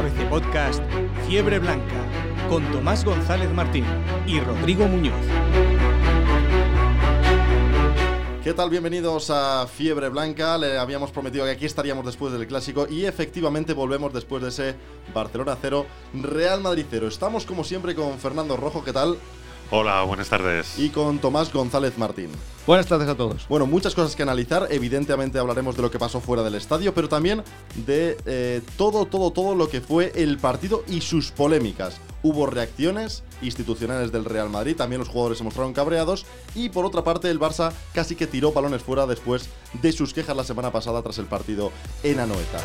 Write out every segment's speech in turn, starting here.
ABC Podcast Fiebre Blanca con Tomás González Martín y Rodrigo Muñoz. ¿Qué tal? Bienvenidos a Fiebre Blanca. Le habíamos prometido que aquí estaríamos después del clásico y efectivamente volvemos después de ese Barcelona 0, Real Madrid 0. Estamos como siempre con Fernando Rojo, ¿qué tal? Hola, buenas tardes. Y con Tomás González Martín. Buenas tardes a todos. Bueno, muchas cosas que analizar. Evidentemente hablaremos de lo que pasó fuera del estadio, pero también de eh, todo, todo, todo lo que fue el partido y sus polémicas. Hubo reacciones institucionales del Real Madrid, también los jugadores se mostraron cabreados y por otra parte el Barça casi que tiró balones fuera después de sus quejas la semana pasada tras el partido en Anoeta.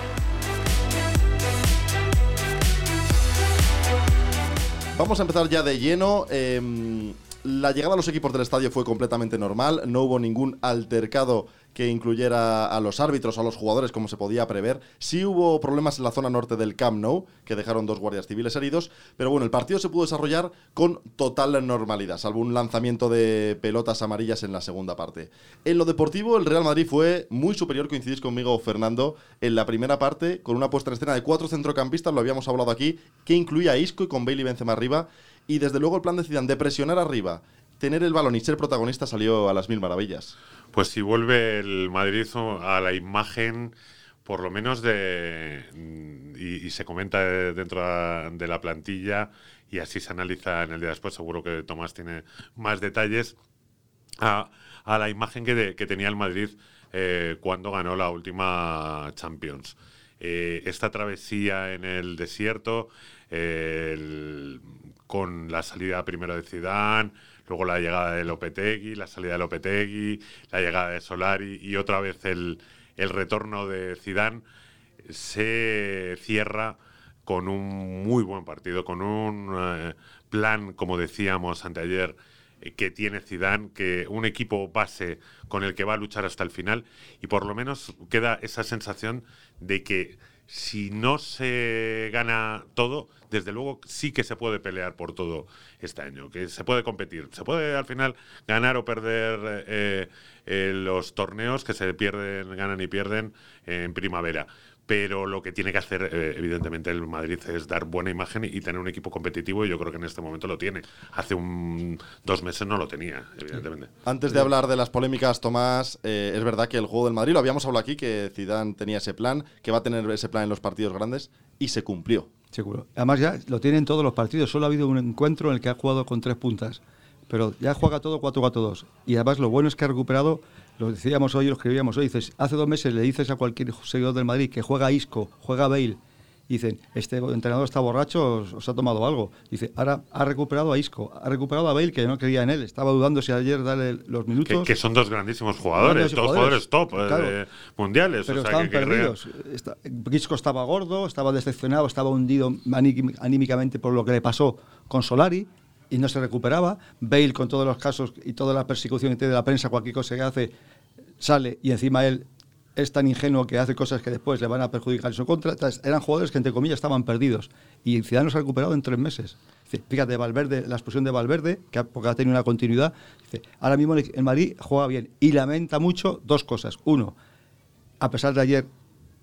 Vamos a empezar ya de lleno. Em, la llegada a los equipos del estadio fue completamente normal, no hubo ningún altercado que incluyera a los árbitros a los jugadores como se podía prever. Sí hubo problemas en la zona norte del Camp Nou, que dejaron dos guardias civiles heridos, pero bueno, el partido se pudo desarrollar con total normalidad, salvo un lanzamiento de pelotas amarillas en la segunda parte. En lo deportivo, el Real Madrid fue muy superior, coincidís conmigo, Fernando, en la primera parte, con una puesta en escena de cuatro centrocampistas, lo habíamos hablado aquí, que incluía a Isco y con Bailey Benzema arriba, y desde luego el plan de Zidane de presionar arriba, tener el balón y ser protagonista salió a las mil maravillas. Pues si vuelve el Madrid a la imagen, por lo menos de. Y, se comenta dentro de la plantilla y así se analiza en el día después. Seguro que Tomás tiene más detalles. A, la imagen que, tenía el Madrid eh, cuando ganó la última Champions. Eh, esta travesía en el desierto, con la salida primero de Zidane luego la llegada de Lopetegui, la salida de Lopetegui, la llegada de Solari y otra vez el, retorno de Zidane se cierra con un muy buen partido, con un eh, plan, como decíamos anteayer, eh, que tiene Zidane, que un equipo base con el que va a luchar hasta el final y por lo menos queda esa sensación de que si no se gana todo, desde luego sí que se puede pelear por todo este año, que se puede competir. Se puede al final ganar o perder eh, eh, los torneos que se pierden, ganan y pierden en primavera pero lo que tiene que hacer, eh, evidentemente, el Madrid es dar buena imagen y, tener un equipo competitivo, y yo creo que en este momento lo tiene. Hace un, dos meses no lo tenía, evidentemente. Antes de hablar de las polémicas, Tomás, eh, es verdad que el juego del Madrid, lo habíamos hablado aquí, que Zidane tenía ese plan, que va a tener ese plan en los partidos grandes, y se cumplió. Seguro. Además ya lo tienen todos los partidos, solo ha habido un encuentro en el que ha jugado con tres puntas, pero ya juega todo 4-4-2. Y además lo bueno es que ha recuperado lo decíamos hoy, lo escribíamos hoy, dices, hace dos meses le dices a cualquier seguidor del Madrid que juega Isco, juega Bale, dicen, este entrenador está borracho, os, ha tomado algo. Dice, ahora ha recuperado a Isco, ha recuperado a Bale, que no creía en él, estaba dudando si ayer darle los minutos. Que, son dos grandísimos jugadores, dos jugadores, top eh, mundiales. Pero estaban perdidos. Isco estaba gordo, estaba decepcionado, estaba hundido anímicamente por lo que le pasó con Solari y no se recuperaba. Bale, con todos los casos y toda la persecución de la prensa, cualquier cosa que hace, sale y encima él es tan ingenuo que hace cosas que después le van a perjudicar en su contra. Eran jugadores que, entre comillas, estaban perdidos. Y Ciudadanos se ha recuperado en tres meses. Fíjate, Valverde, la explosión de Valverde, que ha, porque ha tenido una continuidad. ahora mismo el Madrid juega bien y lamenta mucho dos cosas. Uno, a pesar de ayer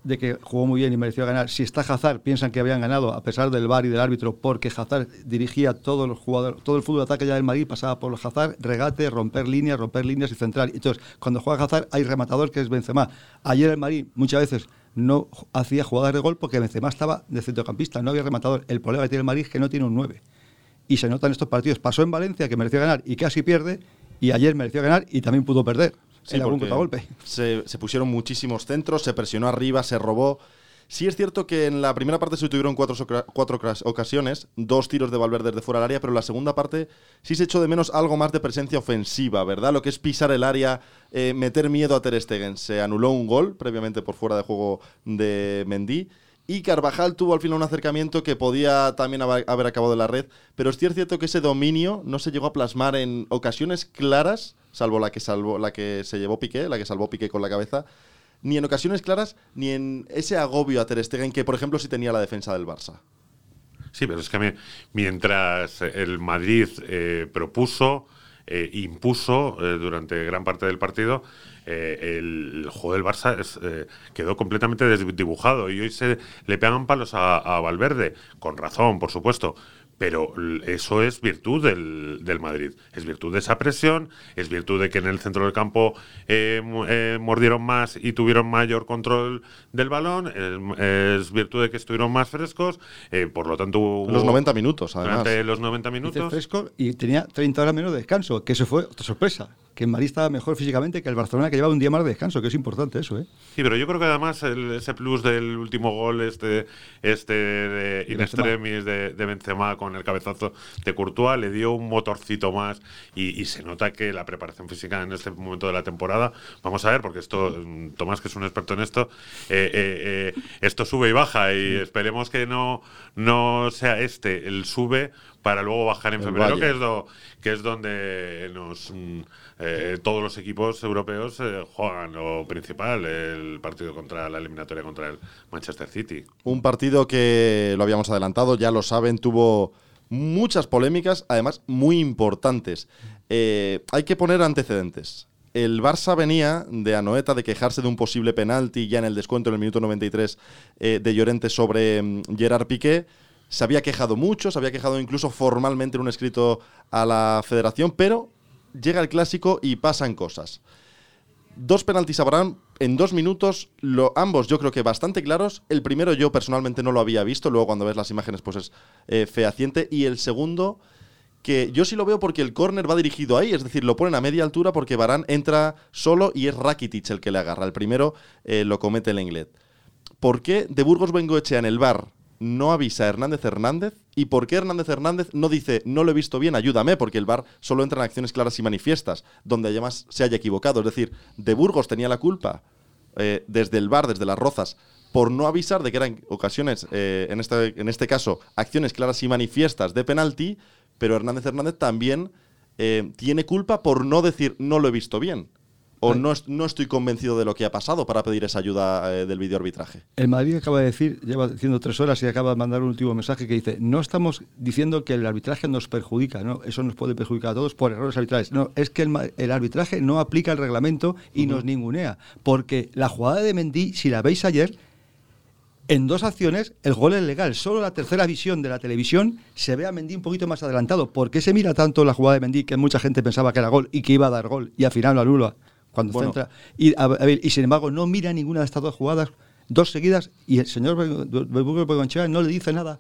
de que jugó muy bien y mereció ganar. Si está Hazard, piensan que habían ganado a pesar del VAR y del árbitro, porque Hazard dirigía todo el, jugador, todo el fútbol de ataque ya del Madrid, pasaba por los Hazard, regate, romper líneas, romper líneas y central. Entonces, cuando juega Hazard, hay rematador que es Benzema. Ayer el Madrid muchas veces no hacía jugadas de gol porque Benzema estaba de centrocampista, no había rematador. El problema que tiene el Madrid es que no tiene un 9. Y se nota en estos partidos. Pasó en Valencia, que mereció ganar y casi pierde, y ayer mereció ganar y también pudo perder. Sí, algún. Se, se, pusieron muchísimos centros, se presionó arriba, se robó. Sí es cierto que en la primera parte se tuvieron cuatro, cuatro ocasiones, dos tiros de Valverde desde fuera del área, pero en la segunda parte sí se echó de menos algo más de presencia ofensiva, ¿verdad? Lo que es pisar el área, eh, meter miedo a Ter Stegen. Se anuló un gol previamente por fuera de juego de Mendy. Y Carvajal tuvo al final un acercamiento que podía también haber acabado de la red, pero es cierto que ese dominio no se llegó a plasmar en ocasiones claras salvo la que salvó, la que se llevó Piqué, la que salvó Piqué con la cabeza, ni en ocasiones claras, ni en ese agobio a Ter Stegen que, por ejemplo, sí tenía la defensa del Barça. Sí, pero es que mientras el Madrid eh, propuso, eh, impuso eh, durante gran parte del partido, eh, el, juego del Barça quedó completamente desdibujado y hoy se le pegan palos a Valverde, con razón, por supuesto. Pero eso es virtud del, del Madrid. Es virtud de esa presión, es virtud de que en el centro del campo eh, eh, mordieron más y tuvieron mayor control del balón, es, es virtud de que estuvieron más frescos, eh, por lo tanto... hubo- Los 90 minutos, además. Durante los 90 Dice minutos... fresco y tenía 30 horas menos de descanso, que eso fue otra sorpresa. Que en Madrid estaba mejor físicamente que el Barcelona, que llevaba un día más de descanso, que es importante eso, ¿eh? Sí, pero yo creo que además el- ese plus del último gol, este, este de in Benzema. extremis de, de Benzema con el cabezazo de Courtois, le dio un motorcito más y, y se nota que la preparación física en este momento de la temporada, vamos a ver, porque esto, mm, Tomás, que es un experto en esto, eh, eh, eh, esto sube y baja y esperemos que no, no sea este el sube para luego bajar en El febrero, valle. que es, do- que es donde nos mm, eh, todos los equipos europeos eh, juegan lo principal, el partido contra la eliminatoria contra el Manchester City. Un partido que lo habíamos adelantado, ya lo saben, tuvo muchas polémicas, además muy importantes. Eh, hay que poner antecedentes. El Barça venía de Anoeta de quejarse de un posible penalti ya en el descuento en el minuto 93 eh, de Llorente sobre mm, Gerard Piqué. Se había quejado mucho, se había quejado incluso formalmente en un escrito a la federación, pero llega el clásico y pasan cosas. Dos penaltis Varane en dos minutos, lo, ambos yo creo que bastante claros. El primero yo personalmente no lo había visto, luego cuando ves las imágenes pues es eh, fehaciente. Y el segundo, que yo sí lo veo porque el córner va dirigido ahí, es decir, lo ponen a media altura porque Varane entra solo y es Rakitic el que le agarra. El primero eh, lo comete el Inglés. ¿Por qué de Burgos Bengoechea en el bar no avisa a Hernández Hernández? ¿Y por qué Hernández Hernández no dice, no lo he visto bien, ayúdame? Porque el bar solo entra en acciones claras y manifiestas, donde además se haya equivocado. Es decir, de Burgos tenía la culpa eh, desde el bar, desde las rozas, por no avisar de que eran ocasiones, eh, en, este, en este caso, acciones claras y manifiestas de penalti, pero Hernández Hernández también eh, tiene culpa por no decir, no lo he visto bien. O no, no estoy convencido de lo que ha pasado para pedir esa ayuda eh, del videoarbitraje. El Madrid acaba de decir, lleva diciendo tres horas y acaba de mandar un último mensaje que dice, no estamos diciendo que el arbitraje nos perjudica, no, eso nos puede perjudicar a todos por errores arbitrales. No, es que el, el arbitraje no aplica el reglamento y nos ningunea, porque la jugada de Mendy, si la veis ayer, en dos acciones el gol es legal. Solo la tercera visión de la televisión se ve a Mendy un poquito más adelantado. ¿Por qué se mira tanto la jugada de Mendy que mucha gente pensaba que era gol y que iba a dar gol y al final lo anula cuando Bueno. centra? Y, a- a ver, y sin embargo no mira ninguna de estas dos jugadas, dos seguidas, y el señor Burgos Bengoechea no le dice nada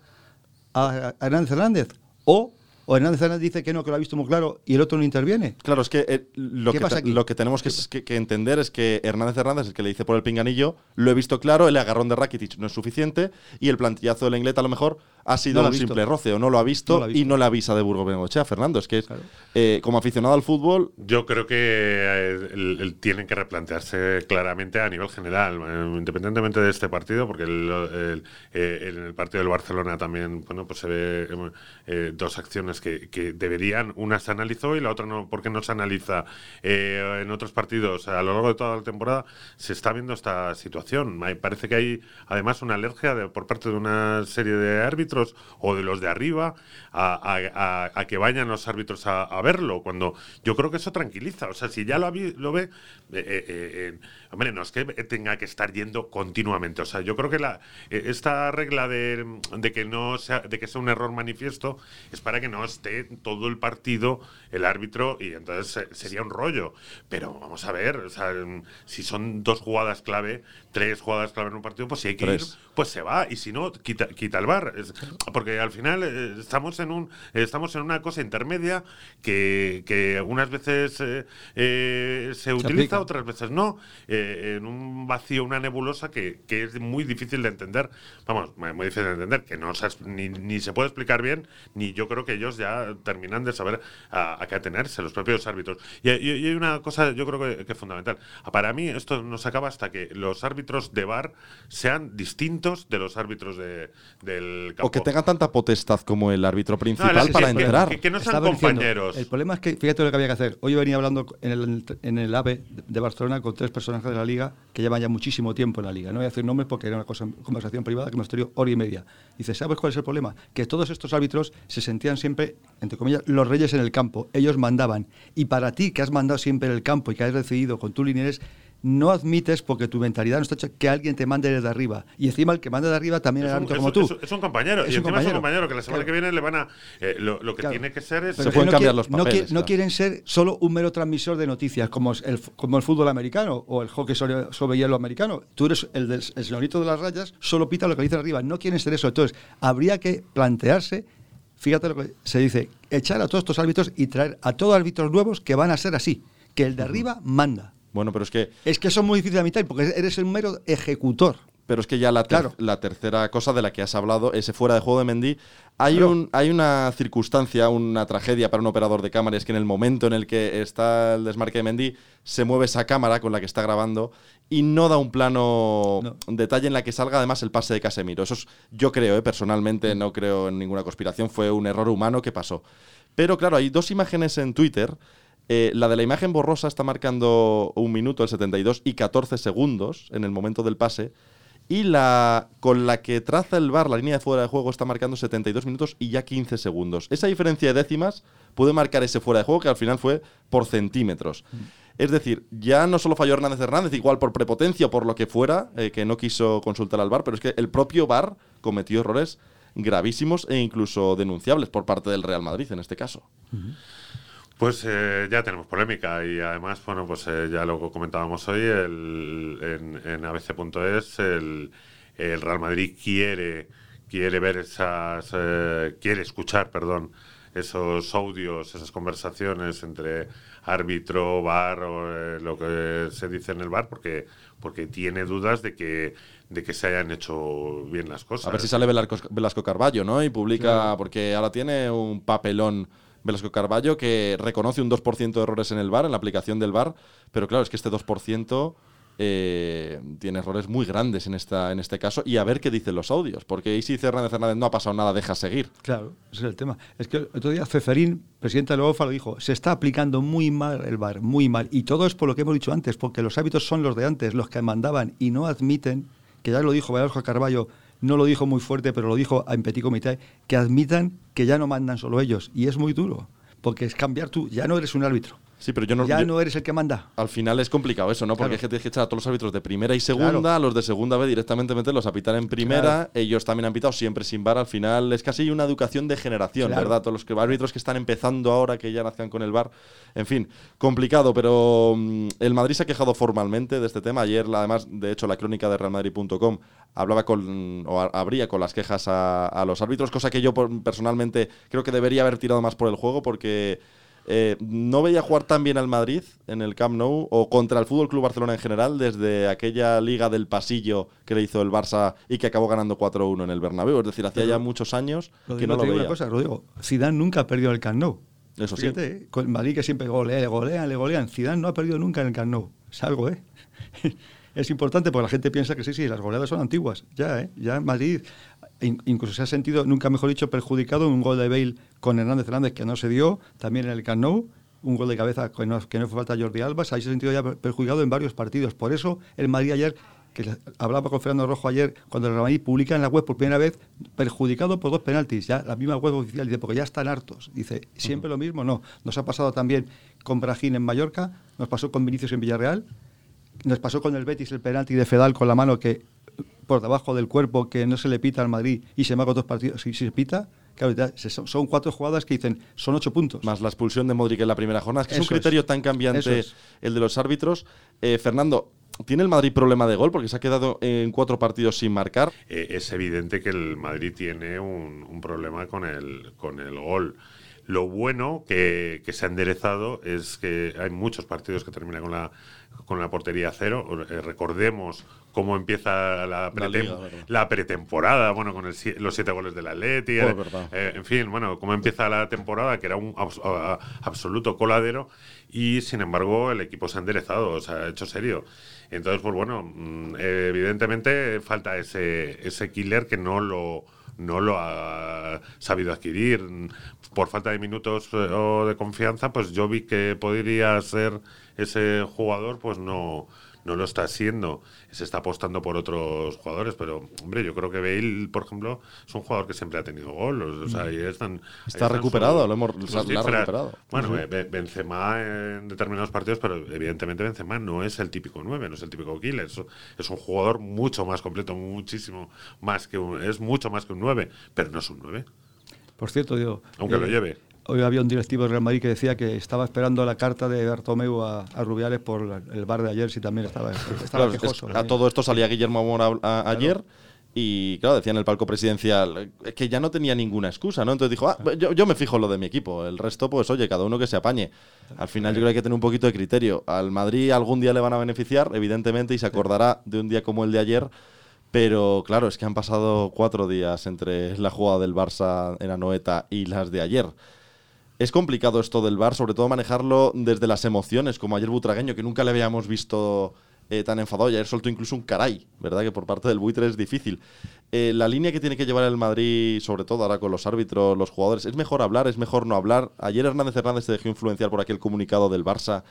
a, a Hernández Hernández. O, o Hernández Hernández dice que no, que lo ha visto muy claro y el otro no interviene. Claro, es que, eh, lo, ¿Qué que lo tenemos que, es- que- que entender es que Hernández Hernández, el que le dice por el pinganillo, lo he visto claro, el agarrón de Rakitic no es suficiente y el plantillazo del Inglés a lo mejor ha sido No un simple roce o no lo ha visto, No lo ha visto. y no le avisa de Burgos Bengochea, Fernando. Es que Claro. eh, como aficionado al fútbol, Yo creo que eh, el- el- tienen que replantearse claramente a nivel general, eh, independientemente de este partido, porque el, el- en el partido del Barcelona también bueno, pues se ve eh, dos acciones que, que deberían, una se analizó y la otra no, porque no se analiza. Eh, en otros partidos, a lo largo de toda la temporada, se está viendo esta situación. Hay- Parece que hay además una alergia de- por parte de una serie de árbitros o de los de arriba a, que vayan los árbitros a, verlo, cuando yo creo que eso tranquiliza. O sea, si ya lo ve, eh, eh, eh, hombre, no es que tenga que estar yendo continuamente. O sea, yo creo que la, eh, esta regla de, de que no sea, de que sea un error manifiesto es para que no esté todo el partido el árbitro y entonces sería un rollo. Pero vamos a ver, o sea, mm, si son dos jugadas clave, tres jugadas clave en un partido, pues si hay que Tres. ir, pues se va. Y si no, quita, quita el bar. Porque al final eh, estamos en un estamos en una cosa intermedia que, que unas veces eh, eh, se utiliza, aplica. otras veces no. eh, en un vacío, una nebulosa que, que es muy difícil de entender. Vamos, muy difícil de entender, que no se, has- ni, ni se puede explicar bien, ni yo creo que ellos ya terminan de saber a, a qué atenerse, los propios árbitros. Y, y- y hay una cosa, yo creo que, que es fundamental. Para mí, esto no se acaba hasta que los árbitros de bar sean distintos de los árbitros de, del campo o que tenga tanta potestad como el árbitro No, principal para que- que- entrar. Que, que no sean diciendo, compañeros. El problema es que, fíjate lo que había que hacer. Hoy venía hablando en el, en el AVE de Barcelona con tres personajes de la Liga que llevan ya muchísimo tiempo en la Liga. No voy a decir nombres porque era una cosa, conversación privada que me estudió hora y media. Dice, ¿sabes cuál es el problema? Que todos estos árbitros se sentían siempre, entre comillas, los reyes en el campo. Ellos mandaban. Y para ti, que has mandado siempre en el campo y que has decidido con tu lineales, no admites porque tu mentalidad no está hecha que alguien te mande desde arriba. Y encima el que manda de arriba también es un, árbitro es como tú. es un- compañero. Es y un encima es un compañero. compañero que la semana Claro. que viene le van a. eh, lo, lo que Claro. tiene que ser es. Se pueden no cambiar quiere- los no papeles, no quieren ser solo un mero transmisor de noticias, como el, como el fútbol americano o el hockey sobre, sobre hielo americano. Tú eres el, el señorito de las rayas, solo pita lo que dice arriba. No quieren ser eso. Entonces, habría que plantearse, fíjate lo que se dice, echar a todos estos árbitros y traer a todos árbitros nuevos que van a ser así. Que el de arriba manda. Bueno, pero es que Es que eso es muy difícil de admitir porque eres un mero ejecutor. Pero es que ya la, ter- Claro. la tercera cosa de la que has hablado, ese fuera de juego de Mendy, hay, un, hay una circunstancia, una tragedia para un operador de cámara, es que en el momento en el que está el desmarque de Mendy, se mueve esa cámara con la que está grabando y no da un plano No. detalle en la que salga además el pase de Casemiro. Eso es, yo creo, eh, personalmente, no creo en ninguna conspiración, fue un error humano que pasó. Pero claro, hay dos imágenes en Twitter. Eh, la de la imagen borrosa está marcando un minuto, el 72, y 14 segundos en el momento del pase. Y la con la que traza el bar la línea de fuera de juego está marcando 72 minutos y ya 15 segundos. Esa diferencia de décimas puede marcar ese fuera de juego que al final fue por centímetros. Es decir, ya no solo falló Hernández Hernández, igual por prepotencia o por lo que fuera, eh, que no quiso consultar al bar, pero es que el propio bar cometió errores gravísimos e incluso denunciables por parte del Real Madrid en este caso. Pues eh, ya tenemos polémica y además, bueno, pues eh, ya lo comentábamos hoy el- en, en abc.es, el, el Real Madrid quiere, quiere ver esas, eh, quiere escuchar, perdón, esos audios, esas conversaciones entre árbitro, bar o eh, lo que se dice en el bar, porque, porque tiene dudas de que, de que se hayan hecho bien las cosas. A ver si sale Velasco, Velasco Carballo, ¿no? Y publica, porque ahora tiene un papelón Velasco Carballo que reconoce un 2% de errores en el bar, en la aplicación del bar, pero claro, es que este 2% eh, tiene errores muy grandes en, esta, en este caso, y a ver qué dicen los audios, porque ahí si Hernández Hernández no ha pasado nada, deja seguir. Claro, ese es el tema. Es que el otro día Ceferín, presidente de la UEFA, lo dijo, se está aplicando muy mal el VAR, muy mal. Y todo es por lo que hemos dicho antes, porque los hábitos son los de antes, los que mandaban y no admiten, que ya lo dijo Velasco Carballo, no lo dijo muy fuerte, pero lo dijo en petit comité, que admitan que ya no mandan solo ellos. Y es muy duro, porque es cambiar tú, ya no eres un árbitro, Sí, pero yo no... ya yo- no eres el que manda. Al final es complicado eso, ¿no? Porque Claro. es que tienes que echar a todos los árbitros de primera y segunda, Claro. a los de segunda vez directamente meterlos a pitar en primera. Claro. Ellos también han pitado siempre sin bar. Al final es casi una educación de generación. ¿verdad? Todos los que, árbitros que están empezando ahora, que ya nacían con el bar. En fin, complicado, pero mm, el Madrid se ha quejado formalmente de este tema. Ayer, la- además, de hecho, la crónica de realmadrid.com hablaba con, o abría con las quejas a, a los árbitros, cosa que yo personalmente creo que debería haber tirado más por el juego porque eh, no veía jugar tan bien al Madrid en el Camp Nou o contra el Fútbol Club Barcelona en general desde aquella liga del pasillo que le hizo el Barça y que acabó ganando 4-1 en el Bernabéu. Es decir, hacía ya muchos años que no lo digo veía. una cosa, Rodrigo, Zidane nunca ha perdido en el Camp Nou. Eso sí. ¿eh? con el Madrid que siempre golea, le golean, le golean. Zidane no ha perdido nunca en el Camp Nou. Es algo, ¿eh? es importante porque la gente piensa que sí, sí, las goleadas son antiguas. Ya, ¿eh? Ya en Madrid incluso se ha sentido, nunca mejor dicho, perjudicado en un gol de Bale con Hernández Hernández que no se dio, también en el Camp Nou, un gol de cabeza que no, que no fue falta a Jordi Alba, se ha sentido ya per- perjudicado en varios partidos. Por eso el Madrid ayer, que hablaba con Fernando Rojo ayer, cuando el Real publica en la web por primera vez, perjudicado por dos penaltis, ya la misma web oficial, dice, porque ya están hartos. Dice, siempre lo mismo, no. Nos ha pasado también con Brajín en Mallorca, nos pasó con Vinicius en Villarreal, nos pasó con el Betis el penalti de Fedal con la mano que por debajo del cuerpo que no se le pita al Madrid y se marca dos partidos y se pita. Claro, son, son cuatro jugadas que dicen son ocho puntos. Más la expulsión de Modric en la primera jornada. Es que es un Eso es. criterio tan cambiante es. el de los árbitros. Eh, Fernando, ¿tiene el Madrid problema de gol? Porque se ha quedado en cuatro partidos sin marcar. Eh, es evidente que el Madrid tiene un, un problema con el, con el gol. Lo bueno que, que se ha enderezado es que hay muchos partidos que terminan con la, con la portería cero. Eh, recordemos cómo empieza la, liga, la pretemporada, bueno, con el los siete goles del Atleti. Oh, eh, en fin, bueno, cómo empieza la temporada, que era un abs- a- a- absoluto coladero, y sin embargo el equipo se ha enderezado, se ha hecho serio. Entonces, pues bueno, mm, evidentemente falta ese, ese killer que no lo, no lo ha sabido adquirir. Por falta de minutos eh, o de confianza, pues yo vi que podría ser ese jugador, pues no, no lo está haciendo. Se está apostando por otros jugadores, pero, hombre, yo creo que Bale, por ejemplo, es un jugador que siempre ha tenido gol. O sea, ahí están, está recuperado, lo hemos recuperado. Bueno, Benzema en determinados partidos, pero evidentemente Benzema no es el típico 9, no es el típico killer. Es, es un jugador mucho más completo, muchísimo más que un, es mucho más que un 9, pero no es un 9. Por cierto, digo. Aunque lo eh, lleve. Hoy había un directivo de Real Madrid que decía que estaba esperando la carta de Bartomeu a, Rubiales por el bar de ayer, si también estaba, estaba quejoso. a todo esto salía Guillermo Mora ayer. Y claro, decía en el palco presidencial que ya no tenía ninguna excusa, ¿no? Entonces dijo, ah, yo, yo, me fijo lo de mi equipo, el resto, pues oye, cada uno que se apañe. Al final yo creo que hay que tener un poquito de criterio. Al Madrid algún día le van a beneficiar, evidentemente, y se acordará de un día como el de ayer. Pero claro, es que han pasado cuatro días entre la jugada del Barça en Anoeta y las de ayer. Es complicado esto del bar, sobre todo manejarlo desde las emociones, como ayer Butragueño, que nunca le habíamos visto eh, tan enfadado. Y ayer soltó incluso un caray, ¿verdad? Que por parte del buitre es difícil. Eh, la línea que tiene que llevar el Madrid, sobre todo ahora con los árbitros, los jugadores, es mejor hablar, es mejor no hablar. Ayer Hernández Hernández se dejó influenciar por aquel comunicado del Barça.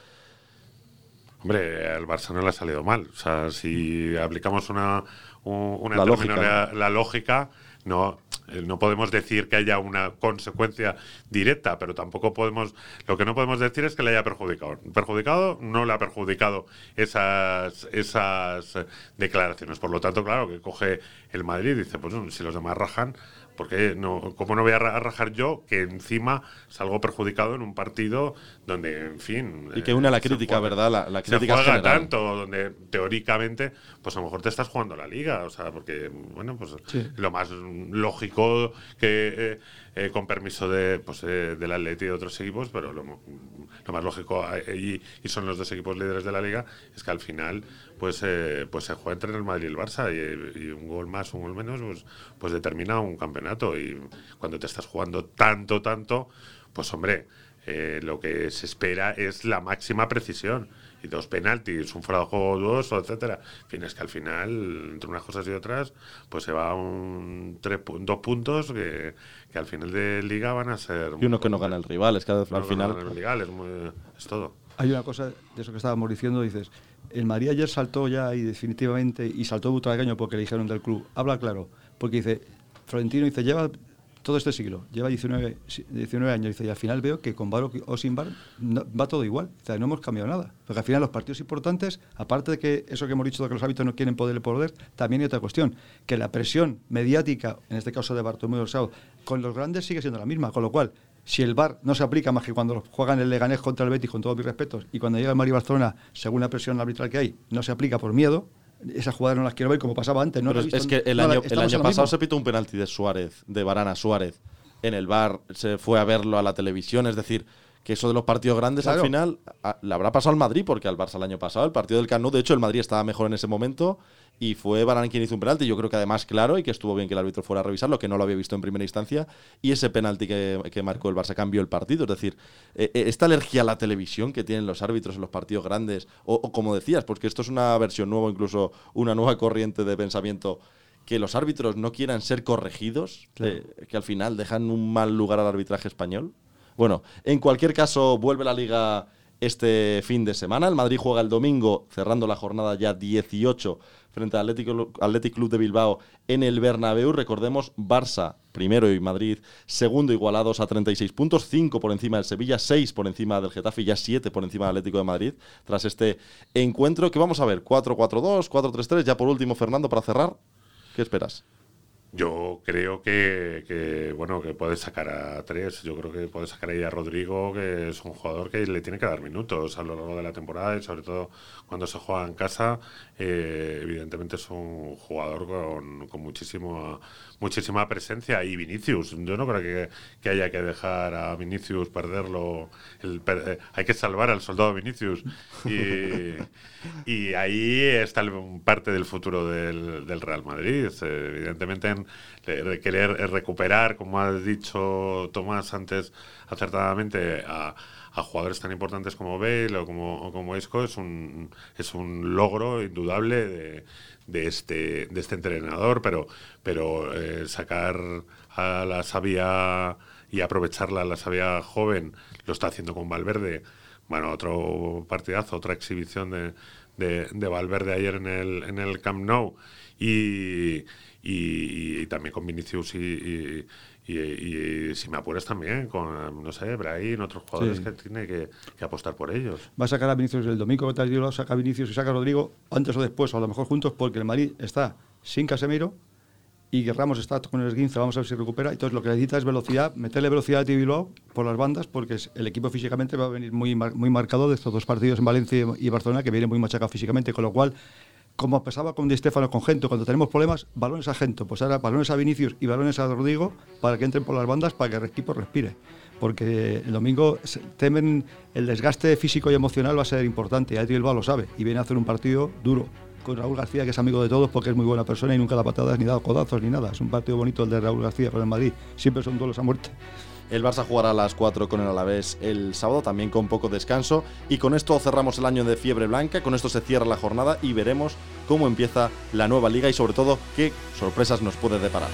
Hombre, al Barça no le ha salido mal. O sea, si aplicamos una, una la lógica no podemos decir que haya una consecuencia directa, pero tampoco podemos. Lo que no podemos decir es que le haya perjudicado. Perjudicado no le ha perjudicado esas, esas declaraciones. Por lo tanto, claro, que coge el Madrid y dice: Pues si los demás rajan, porque no, ¿cómo no voy a rajar yo que encima salgo perjudicado en un partido donde, en fin. Y que una la crítica, ¿verdad? La, crítica se juega tanto, donde teóricamente, pues a lo mejor te estás jugando la liga, o sea, porque, bueno, pues lo más lógico que. Eh, eh, con permiso de, pues, eh, del Atleti y de otros equipos, pero lo, más lógico, y, y, son los dos equipos líderes de la liga, es que al final pues, eh, pues se juega entre el Madrid y el Barça y, un gol más, un gol menos, pues, pues determina un campeonato. Y cuando te estás jugando tanto, tanto, pues hombre, lo que se espera es la máxima precisión y dos penaltis, un fuera de juego dos, etcétera. En fin, es que al final, entre unas cosas y otras, pues se va un tres, dos puntos que, que al final de liga van a ser... Y uno que no gana el rival, es que al, final... es, es todo. Hay una cosa de eso que estábamos diciendo, dices, el Madrid ayer saltó ya y definitivamente, y saltó Butragueño porque le dijeron del club, habla claro, porque dice, Florentino dice, lleva todo este siglo, lleva 19, 19 años, dice, y al final veo que con bar o sin bar va todo igual, o sea, no hemos cambiado nada. Porque al final los partidos importantes, aparte de que eso que hemos dicho de que los hábitos no quieren poder poder, también hay otra cuestión, que la presión mediática, en este caso de Bartomeu Orsao, con los grandes sigue siendo la misma, con lo cual, si el VAR no se aplica más que cuando juegan el Leganés contra el Betis, con todos mis respetos, y cuando llega el Madrid Barcelona, según la presión arbitral que hay, no se aplica por miedo, esas jugadas no las quiero ver como pasaba antes. ¿no? es que el año, el año pasado se pitó un penalti de Suárez, de Barana Suárez, en el bar, se fue a verlo a la televisión, es decir, que eso de los partidos grandes al final le habrá pasado al Madrid, porque al Barça el año pasado, el partido del Cano, de hecho el Madrid estaba mejor en ese momento y fue Barán quien hizo un penalti. Yo creo que además claro y que estuvo bien que el árbitro fuera a revisarlo, que no lo había visto en primera instancia. Y ese penalti que, marcó el Barça cambió el partido. Es decir, eh, eh, esta alergia a la televisión que tienen los árbitros en los partidos grandes, o, como decías, porque esto es una versión nueva, incluso una nueva corriente de pensamiento que los árbitros no quieran ser corregidos, eh, que al final dejan un mal lugar al arbitraje español. Bueno, en cualquier caso, vuelve la liga este fin de semana. El Madrid juega el domingo, cerrando la jornada ya 18 frente al Atlético, Athletic Club de Bilbao en el Bernabéu. Recordemos, Barça primero y Madrid segundo igualados a 36 puntos, 5 por encima del Sevilla, 6 por encima del Getafe y ya 7 por encima del Atlético de Madrid tras este encuentro que vamos a ver 4-4-2, 4-3-3. Ya por último, Fernando, para cerrar, ¿qué esperas? Yo creo que, bueno que puede sacar a tres. Yo creo que puede sacar ahí a Rodrigo, que es un jugador que le tiene que dar minutos a lo largo de la temporada y sobre todo cuando se juega en casa. Eh, evidentemente es un jugador con, con muchísimo, muchísima presencia y Vinicius. Yo no creo que, que haya que dejar a Vinicius perderlo. El, eh, hay que salvar al soldado Vinicius y, y ahí está parte del futuro del, del Real Madrid. Evidentemente de querer recuperar, como ha dicho Tomás antes acertadamente, a, jugadores tan importantes como Bale o como, como Isco es un, es un logro indudable de, de, este, de este entrenador, pero, pero eh, sacar a la sabia y aprovecharla a la sabia joven lo está haciendo con Valverde. Bueno, otro partidazo, otra exhibición de, de, Valverde ayer en el, en el Camp Nou. Y, y, también con Vinicius y, y, si me apuras también con, no sé, Brahim, otros jugadores que tiene que, apostar por ellos. Va a sacar a Vinicius el domingo, saca a Vinicius y saca a Rodrigo antes o después, o a lo mejor juntos, porque el Madrid está sin Casemiro y Ramos está con el esguince, vamos a ver si recupera. Entonces lo que necesita es velocidad, meterle velocidad a Bilbao por las bandas, porque el equipo físicamente va a venir muy, muy marcado de estos dos partidos en Valencia y Barcelona, que viene muy machacado físicamente, con lo cual como pasaba con Di Stefano con Gento, cuando tenemos problemas, balones a Gento, pues ahora balones a Vinicius y balones a Rodrigo para que entren por las bandas para que el equipo respire. Porque el domingo temen el desgaste físico y emocional va a ser importante, y Bilbao lo sabe, y viene a hacer un partido duro con Raúl García, que es amigo de todos porque es muy buena persona y nunca da patadas ni da codazos ni nada. Es un partido bonito el de Raúl García con el Madrid, siempre son duelos a muerte. El Barça jugará a las 4 con el Alavés el sábado, también con poco descanso. Y con esto cerramos el año de fiebre blanca, con esto se cierra la jornada y veremos cómo empieza la nueva liga y sobre todo qué sorpresas nos puede deparar.